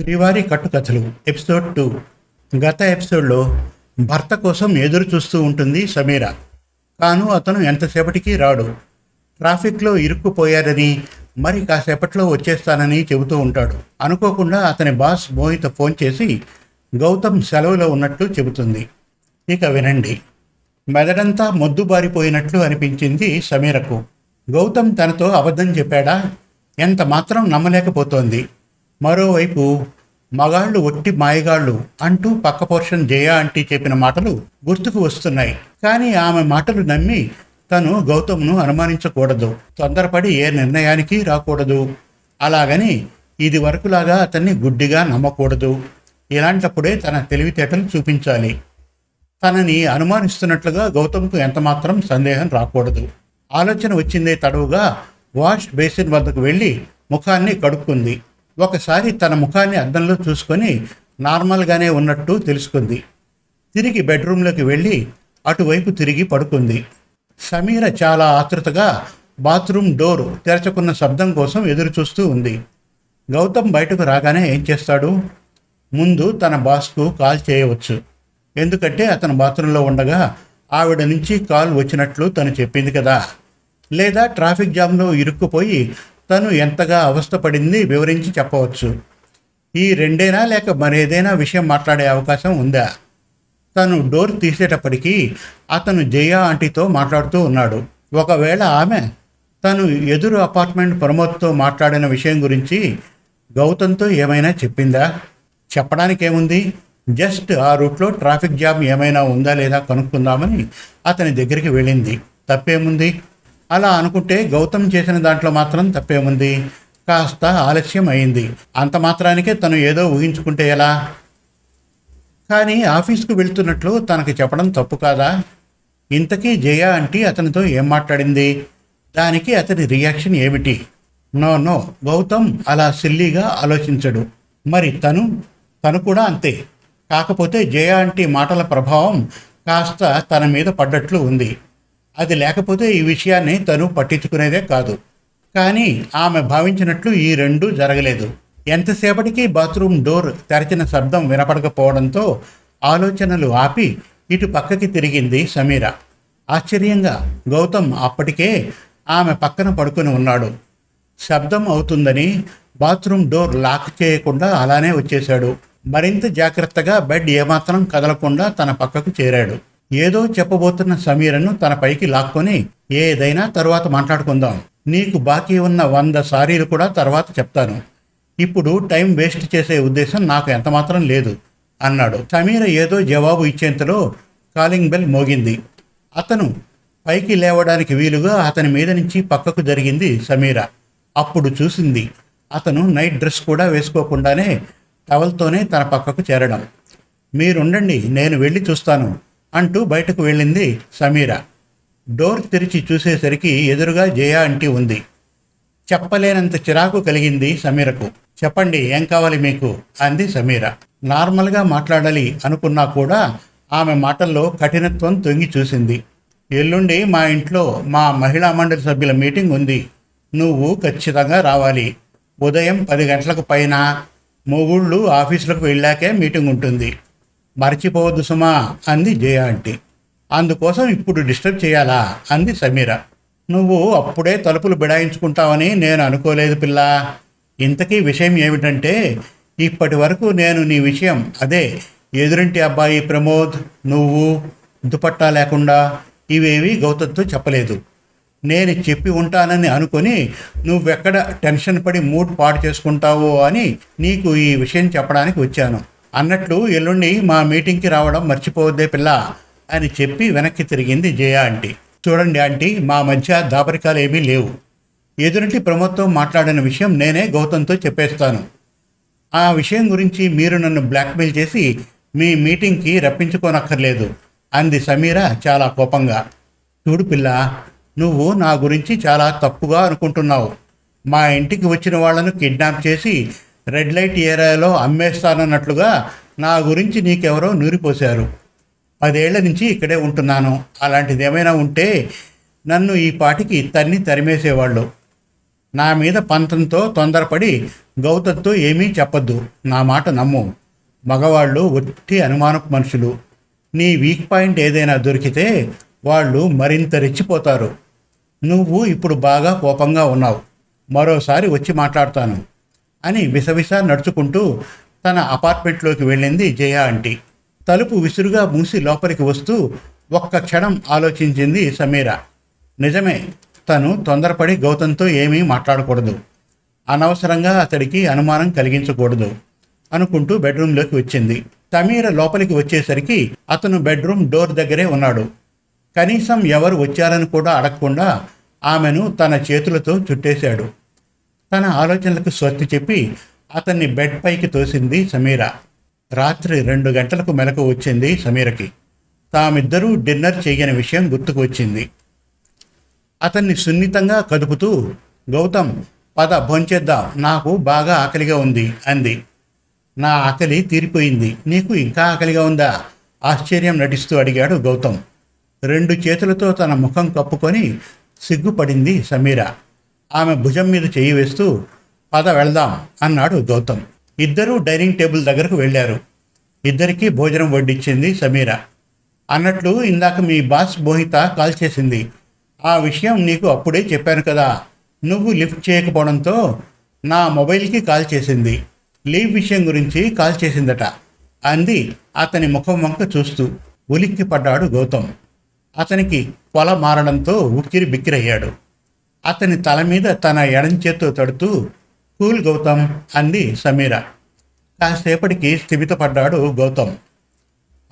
శ్రీవారి కట్టుకథలు episode two. గత ఎపిసోడ్లో భర్త కోసం ఎదురు చూస్తూ ఉంటుంది సమీర. కాను అతను ఎంతసేపటికి రాడు. ట్రాఫిక్లో ఇరుక్కుపోయారని మరి కాసేపట్లో వచ్చేస్తానని చెబుతూ ఉంటాడు. అనుకోకుండా అతని బాస్ మోహిత ఫోన్ చేసి గౌతమ్ సెలవులో ఉన్నట్లు చెబుతుంది. ఇక వినండి. మెదడంతా మొద్దుబారిపోయినట్లు అనిపించింది సమీరకు. గౌతమ్ తనతో అబద్ధం చెప్పాడా? ఎంత మాత్రం నమ్మలేకపోతోంది. మరోవైపు మగాళ్ళు ఒట్టి మాయగాళ్ళు అంటూ పక్క పోర్షన్ జయ ఆంటీ చెప్పిన మాటలు గుర్తుకు వస్తున్నాయి. కానీ ఆమె మాటలు నమ్మి తను గౌతమ్ను అనుమానించకూడదు. తొందరపడి ఏ నిర్ణయానికి రాకూడదు. అలాగని ఇది వరకులాగా అతన్ని గుడ్డిగా నమ్మకూడదు. ఇలాంటప్పుడే తన తెలివితేటలు చూపించాలి. తనని అనుమానిస్తున్నట్లుగా గౌతమ్కు ఎంతమాత్రం సందేహం రాకూడదు. ఆలోచన వచ్చిందే తడవుగా వాష్ బేసిన్ వద్దకు వెళ్ళి ముఖాన్ని కడుక్కుంది. ఒకసారి తన ముఖాన్ని అద్దంలో చూసుకొని నార్మల్గానే ఉన్నట్టు తెలుసుకుంది. తిరిగి బెడ్రూమ్లోకి వెళ్ళి అటువైపు తిరిగి పడుకుంది. సమీర చాలా ఆతృతగా బాత్రూమ్ డోర్ తెరచుకున్న శబ్దం కోసం ఎదురు చూస్తూ ఉంది. గౌతమ్ బయటకు రాగానే ఏం చేస్తాడు? ముందు తన బాస్కు కాల్ చేయవచ్చు. ఎందుకంటే అతను బాత్రూంలో ఉండగా ఆవిడ నుంచి కాల్ వచ్చినట్లు తను చెప్పింది కదా. లేదా ట్రాఫిక్ జామ్లో ఇరుక్కుపోయి తను ఎంతగా అవస్థపడింది వివరించి చెప్పవచ్చు. ఈ రెండేనా లేక మరేదైనా విషయం మాట్లాడే అవకాశం ఉందా? తను డోర్ తీసేటప్పటికీ అతను జయ ఆంటీతో మాట్లాడుతూ ఉన్నాడు. ఒకవేళ ఆమె తను ఎదురు అపార్ట్మెంట్ ప్రమోద్తో మాట్లాడిన విషయం గురించి గౌతంతో ఏమైనా చెప్పిందా? చెప్పడానికి ఏముంది జస్ట్ ఆ రూట్లో ట్రాఫిక్ జామ్ ఏమైనా ఉందా లేదా కనుక్కుందామని అతని దగ్గరికి వెళ్ళింది. తప్పేముంది? అలా అనుకుంటే గౌతమ్ చేసిన దాంట్లో మాత్రం తప్పేముంది కాస్త ఆలస్యం అయింది. అంత మాత్రానికే తను ఏదో ఊహించుకుంటే ఎలా? కానీ ఆఫీస్కు వెళ్తున్నట్లు తనకు చెప్పడం తప్పు కాదా? ఇంతకీ జయ అంటే అతనితో ఏం మాట్లాడింది? దానికి అతని రియాక్షన్ ఏమిటి? No no. గౌతమ్ అలా సిల్లీగా ఆలోచించడు. మరి తను? తను కూడా అంతే. కాకపోతే జయ అంటే మాటల ప్రభావం కాస్త తన మీద పడ్డట్లు ఉంది. అది లేకపోతే ఈ విషయాన్ని తను పట్టించుకునేదే కాదు. కానీ ఆమె భావించినట్లు ఈ రెండు జరగలేదు. ఎంతసేపటికి బాత్రూమ్ డోర్ తెరచిన శబ్దం వినపడకపోవడంతో ఆలోచనలు ఆపి ఇటు పక్కకి తిరిగింది సమీర. ఆశ్చర్యంగా గౌతమ్ అప్పటికే ఆమె పక్కన పడుకొని ఉన్నాడు. శబ్దం అవుతుందని బాత్రూమ్ డోర్ లాక్ చేయకుండా అలానే వచ్చేశాడు. మరింత జాగ్రత్తగా బెడ్ ఏమాత్రం కదలకుండా తన పక్కకు చేరాడు. ఏదో చెప్పబోతున్న సమీరను తన పైకి లాక్కొని ఏదైనా తరువాత మాట్లాడుకుందాం. నీకు బాకీ ఉన్న వంద సారీలు కూడా తర్వాత చెప్తాను. ఇప్పుడు టైం వేస్ట్ చేసే ఉద్దేశం నాకు ఎంతమాత్రం లేదు అన్నాడు. సమీర ఏదో జవాబు ఇచ్చేంతలో కాలింగ్ బెల్ మోగింది. అతను పైకి లేవడానికి వీలుగా అతని మీద నుంచి పక్కకు జరిగింది సమీర. అప్పుడు చూసింది అతను నైట్ డ్రెస్ కూడా వేసుకోకుండానే టవల్తోనే తన పక్కకు చేరడం. మీరుండండి నేను వెళ్ళి చూస్తాను. అంటూ బయటకు వెళ్ళింది సమీర. డోర్ తెరిచి చూసేసరికి ఎదురుగా జయ అంటీ ఉంది. చెప్పలేనంత చిరాకు కలిగింది సమీరకు. చెప్పండి ఏం కావాలి మీకు? అంది సమీర. నార్మల్గా మాట్లాడాలి అనుకున్నా కూడా ఆమె మాటల్లో కఠినత్వం తొంగి చూసింది. ఎల్లుండి మా ఇంట్లో మా మహిళా మండలి సభ్యుల మీటింగ్ ఉంది. నువ్వు ఖచ్చితంగా రావాలి. ఉదయం పది గంటలకు పైన మొగుళ్ళు ఆఫీసులకు వెళ్ళాకే మీటింగ్ ఉంటుంది. మర్చిపోవద్దు సుమా అంది జయ ఆంటీ. అందుకోసం ఇప్పుడు డిస్టర్బ్ చేయాలా? అంది సమీర. నువ్వు అప్పుడే తలుపులు బిడాయించుకుంటావని నేను అనుకోలేదు పిల్ల. ఇంతకీ విషయం ఏమిటంటే ఇప్పటి వరకు నేను నీ విషయం అదే ఎదురింటి అబ్బాయి ప్రమోద్ నువ్వు దుపట్టా లేకుండా ఇవేవి గౌతమ్తో చెప్పలేదు. నేను చెప్పి ఉంటానని అనుకొని నువ్వెక్కడ టెన్షన్ పడి మూడ్ పాడు చేసుకుంటావో అని నీకు ఈ విషయం చెప్పడానికి వచ్చాను. అన్నట్లు ఎల్లుండి మా మీటింగ్కి రావడం మర్చిపోవద్దే పిల్ల అని చెప్పి వెనక్కి తిరిగింది జయ ఆంటీ. చూడండి ఆంటీ మా మధ్య దాపరికాలు ఏమీ లేవు. ఎదురింటి ప్రమోద్తో మాట్లాడిన విషయం నేనే గౌతమ్తో చెప్పేస్తాను. ఆ విషయం గురించి మీరు నన్ను బ్లాక్మెయిల్ చేసి మీ మీటింగ్కి రప్పించుకోనక్కర్లేదు అంది సమీర చాలా కోపంగా. చూడు పిల్ల నువ్వు నా గురించి చాలా తప్పుగా అనుకుంటున్నావు. మా ఇంటికి వచ్చిన వాళ్ళను కిడ్నాప్ చేసి రెడ్ లైట్ ఏరియాలో అమ్మేస్తానన్నట్లుగా నా గురించి నీకెవరో నూరిపోశారు. పదేళ్ళ నుంచి ఇక్కడే ఉంటున్నాను. అలాంటిది ఏమైనా ఉంటే నన్ను ఈ పాటికి తన్ని తరిమేసేవాళ్ళు. నా మీద పంతంతో తొందరపడి గౌతంతో ఏమీ చెప్పొద్దు. నా మాట నమ్ము. మగవాళ్ళు ఒట్టి అనుమానపు మనుషులు. నీ వీక్ పాయింట్ ఏదైనా దొరికితే వాళ్ళు మరింత రెచ్చిపోతారు. నువ్వు ఇప్పుడు బాగా కోపంగా ఉన్నావు. మరోసారి వచ్చి మాట్లాడతాను. అని విసవిస నడుచుకుంటూ తన అపార్ట్మెంట్లోకి వెళ్ళింది జయ ఆంటీ. తలుపు విసురుగా మూసి లోపలికి వస్తూ ఒక్క క్షణం ఆలోచించింది సమీర. నిజమే తను తొందరపడి గౌతంతో ఏమీ మాట్లాడకూడదు. అనవసరంగా అతడికి అనుమానం కలిగించకూడదు అనుకుంటూ బెడ్రూమ్లోకి వచ్చింది. సమీర లోపలికి వచ్చేసరికి అతను బెడ్రూమ్ డోర్ దగ్గరే ఉన్నాడు. కనీసం ఎవరు వచ్చారని కూడా అడగకుండా ఆమెను తన చేతులతో చుట్టేశాడు. తన ఆలోచనలకు స్వస్తి చెప్పి అతన్ని బెడ్ పైకి తోసింది సమీర. రాత్రి రెండు గంటలకు మెలకు వచ్చింది సమీరకి. తామిద్దరూ డిన్నర్ చేయని విషయం గుర్తుకు వచ్చింది. అతన్ని సున్నితంగా కదుపుతూ గౌతమ్ పద భోంచేద్దాం. నాకు బాగా ఆకలిగా ఉంది అంది. నా ఆకలి తీరిపోయింది. నీకు ఇంకా ఆకలిగా ఉందా? ఆశ్చర్యం నటిస్తూ అడిగాడు గౌతమ్. రెండు చేతులతో తన ముఖం కప్పుకొని సిగ్గుపడింది సమీర. ఆమె భుజం మీద చేయి వేస్తూ పద వెళ్దాం అన్నాడు గౌతమ్. ఇద్దరూ డైనింగ్ టేబుల్ దగ్గరకు వెళ్ళారు. ఇద్దరికీ భోజనం వడ్డించింది సమీర. అన్నట్లు ఇందాక మీ బాస్ మోహిత కాల్ చేసింది. ఆ విషయం నీకు అప్పుడే చెప్పాను కదా. నువ్వు లిఫ్ట్ చేయకపోవడంతో నా మొబైల్కి కాల్ చేసింది. లీవ్ విషయం గురించి కాల్ చేసిందట అంది అతని ముఖం వంక చూస్తూ ఉలిక్కి పడ్డాడు గౌతమ్. అతనికి పొల మారడంతో ఉక్కిరి బిక్కిరయ్యాడు. అతని తల మీద తన ఎడం చేత్తో తడుతూ కూల్ గౌతమ్ అంది సమీర. కాసేపటికి స్థిమితపడ్డాడు గౌతమ్.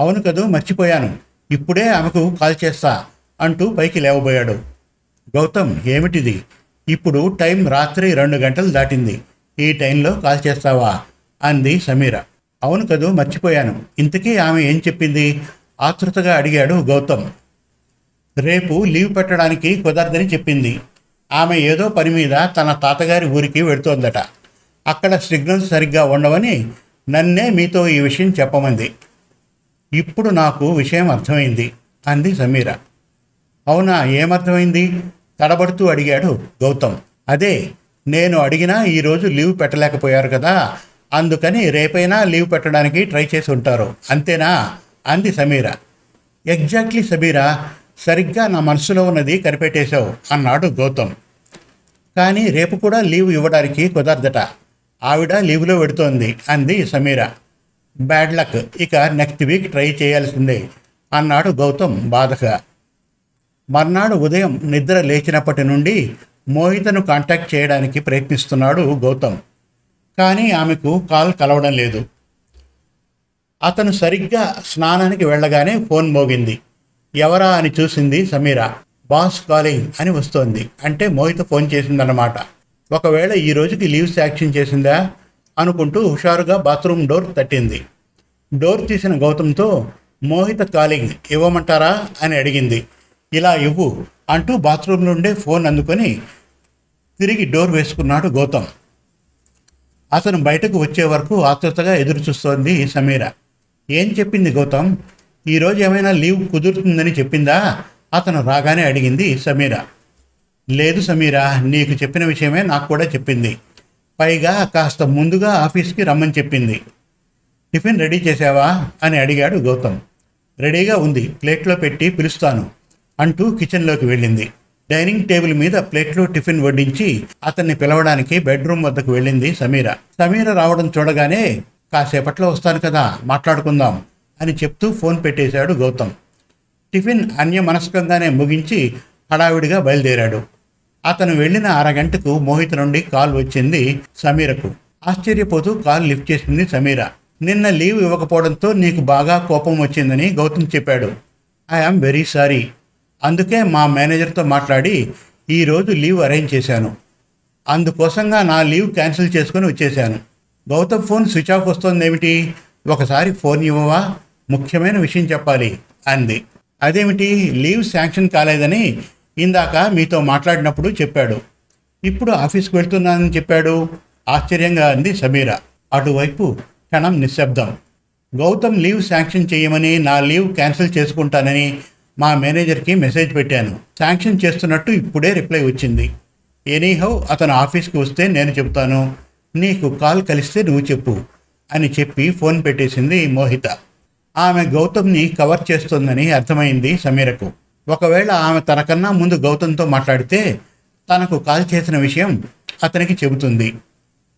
అవును కదూ మర్చిపోయాను. ఇప్పుడే ఆమెకు కాల్ చేస్తా అంటూ పైకి లేవబోయాడు. గౌతమ్ ఏమిటిది? ఇప్పుడు టైం రాత్రి రెండు గంటలు దాటింది. ఈ టైంలో కాల్ చేస్తావా? అంది సమీర. అవును కదూ మర్చిపోయాను. ఇంతకీ ఆమె ఏం చెప్పింది? ఆతృతగా అడిగాడు గౌతమ్. రేపు లీవ్ పెట్టడానికి కుదరదని చెప్పింది. ఆమె ఏదో పని మీద తన తాతగారి ఊరికి వెడుతోందట అక్కడ సిగ్నల్స్ సరిగ్గా ఉండవని నన్నే మీతో ఈ విషయం చెప్పమంది. ఇప్పుడు నాకు విషయం అర్థమైంది అంది సమీర. అవునా ఏమర్థమైంది? తడబడుతూ అడిగాడు గౌతమ్. అదే నేను అడిగినా ఈరోజు లీవ్ పెట్టలేకపోయారు కదా అందుకని రేపైనా లీవ్ పెట్టడానికి ట్రై చేసి ఉంటారు అంతేనా? అంది సమీర. ఎగ్జాక్ట్లీ సమీరా సరిగ్గా నా మనసులో ఉన్నది కనిపెట్టేశావు అన్నాడు గౌతమ్. కానీ రేపు కూడా లీవ్ ఇవ్వడానికి కుదరదట. ఆవిడ లీవ్లో పెడుతోంది అంది సమీర. బ్యాడ్ లక్ ఇక నెక్స్ట్ వీక్ ట్రై చేయాల్సిందే అన్నాడు గౌతమ్ బాధగా. మర్నాడు ఉదయం నిద్ర లేచినప్పటి నుండి మోహితను కాంటాక్ట్ చేయడానికి ప్రయత్నిస్తున్నాడు గౌతమ్. కానీ ఆమెకు కాల్ కలవడం లేదు. అతను సరిగ్గా స్నానానికి వెళ్ళగానే ఫోన్ మోగింది. ఎవరా అని చూసింది సమీర. బాస్ కాలింగ్ అని వస్తోంది. అంటే మోహిత ఫోన్ చేసిందన్నమాట. ఒకవేళ ఈ రోజుకి లీవ్ శాంక్షన్ చేసిందా? అనుకుంటూ హుషారుగా బాత్రూమ్ డోర్ తట్టింది. డోర్ తీసిన గౌతమ్తో మోహిత కాలింగ్ ఇవ్వమంటారా? అని అడిగింది. ఇలా ఇవ్వు అంటూ బాత్రూమ్ నుండే ఫోన్ అందుకొని తిరిగి డోర్ వేసుకున్నాడు గౌతమ్. అతను బయటకు వచ్చే వరకు ఆతృతగా ఎదురు చూస్తోంది సమీర. ఏం చెప్పింది గౌతమ్? ఈరోజు ఏమైనా లీవ్ కుదురుతుందని చెప్పిందా? అతను రాగానే అడిగింది సమీర. లేదు సమీరా నీకు చెప్పిన విషయమే నాకు కూడా చెప్పింది. పైగా కాస్త ముందుగా ఆఫీస్కి రమ్మని చెప్పింది. టిఫిన్ రెడీ చేసావా అని అడిగాడు గౌతమ్. రెడీగా ఉంది ప్లేట్లో పెట్టి పిలుస్తాను అంటూ కిచెన్లోకి వెళ్ళింది. డైనింగ్ టేబుల్ మీద ప్లేట్లో టిఫిన్ వడ్డించి అతన్ని పిలవడానికి బెడ్రూమ్ వద్దకు వెళ్ళింది సమీర. సమీర రావడం చూడగానే కాసేపట్లో వస్తాను కదా మాట్లాడుకుందాం. అని చెప్తూ ఫోన్ పెట్టేశాడు గౌతమ్. టిఫిన్ అన్యమనస్కంగానే ముగించి హడావిడిగా బయలుదేరాడు. అతను వెళ్ళిన అరగంటకు మోహిత్ నుండి కాల్ వచ్చింది సమీరకు. ఆశ్చర్యపోతూ కాల్ లిఫ్ట్ చేసింది సమీర. నిన్న లీవ్ ఇవ్వకపోవడంతో నీకు బాగా కోపం వచ్చిందని గౌతమ్ చెప్పాడు. ఐఆమ్ వెరీ సారీ అందుకే మా మేనేజర్తో మాట్లాడి ఈరోజు లీవ్ అరేంజ్ చేశాను. అందుకోసంగా నా లీవ్ క్యాన్సిల్ చేసుకొని వచ్చేశాను. గౌతమ్ ఫోన్ స్విచ్ ఆఫ్ వస్తోందేమిటి? ఒకసారి ఫోన్ ఇవ్వవా? ముఖ్యమైన విషయం చెప్పాలి అంది. అదేమిటి? లీవ్ శాంక్షన్ కాలేదని ఇందాక మీతో మాట్లాడినప్పుడు చెప్పాడు. ఇప్పుడు ఆఫీస్కి వెళ్తున్నానని చెప్పాడు. ఆశ్చర్యంగా అంది సమీర. అటువైపు క్షణం నిశ్శబ్దం. గౌతమ్ లీవ్ శాంక్షన్ చేయమని నా లీవ్ క్యాన్సిల్ చేసుకుంటానని మా మేనేజర్కి మెసేజ్ పెట్టాను. శాంక్షన్ చేస్తున్నట్టు ఇప్పుడే రిప్లై వచ్చింది. ఎనీహౌ అతను ఆఫీస్కి వస్తే నేను చెప్తాను నీకు కాల్ కలిస్తే నువ్వు చెప్పు అని చెప్పి ఫోన్ పెట్టేసింది మోహిత. ఆమె గౌతమ్ని కవర్ చేస్తుందని అర్థమైంది సమీరకు. ఒకవేళ ఆమె తనకన్నా ముందు గౌతమ్తో మాట్లాడితే తనకు కాల్ చేసిన విషయం అతనికి చెబుతుంది.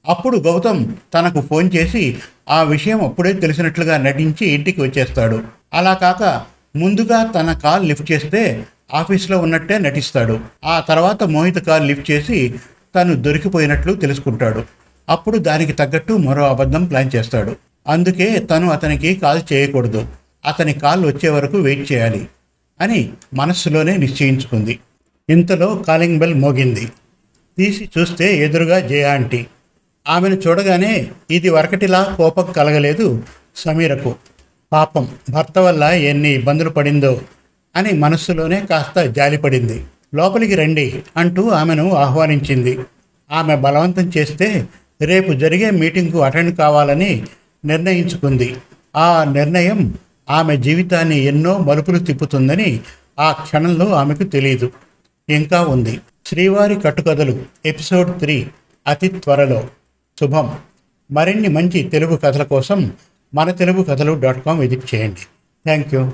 అప్పుడు గౌతమ్ తనకు ఫోన్ చేసి ఆ విషయం అప్పుడే తెలిసినట్లుగా నటించి ఇంటికి వచ్చేస్తాడు. అలా కాక ముందుగా తన కాల్ లిఫ్ట్ చేస్తే ఆఫీస్లో ఉన్నట్టే నటిస్తాడు. ఆ తర్వాత మోహిత కాల్ లిఫ్ట్ చేసి తను దొరికిపోయినట్లు తెలుసుకుంటాడు. అప్పుడు దానికి తగ్గట్టు మరో అబద్ధం ప్లాన్ చేస్తాడు. అందుకే తను అతనికి కాల్ చేయకూడదు. అతని కాల్ వచ్చే వరకు వెయిట్ చేయాలి అని మనస్సులోనే నిశ్చయించుకుంది. ఇంతలో కాలింగ్ బెల్ మోగింది. తీసి చూస్తే ఎదురుగా జయ ఆంటీ. ఆమెను చూడగానే ఇది వరకటిలా కోపం కలగలేదు సమీరకు. పాపం భర్త వల్ల ఎన్ని ఇబ్బందులు పడిందో అని మనస్సులోనే కాస్త జాలిపడింది. లోపలికి రండి అంటూ ఆమెను ఆహ్వానించింది. ఆమె బలవంతం చేస్తే రేపు జరిగే మీటింగ్కు అటెండ్ కావాలని నిర్ణయించుకుంది. ఆ నిర్ణయం ఆమె జీవితాన్ని ఎన్నో మలుపులు తిప్పుతుందని ఆ క్షణంలో ఆమెకు తెలియదు ఇంకా ఉంది. శ్రీవారి కట్టుకథలు ఎపిసోడ్ త్రీ అతి త్వరలో. శుభం. మరిన్ని మంచి తెలుగు కథల కోసం మన తెలుగు కథలు డాట్ కామ్ విజిట్ చేయండి. Thank you.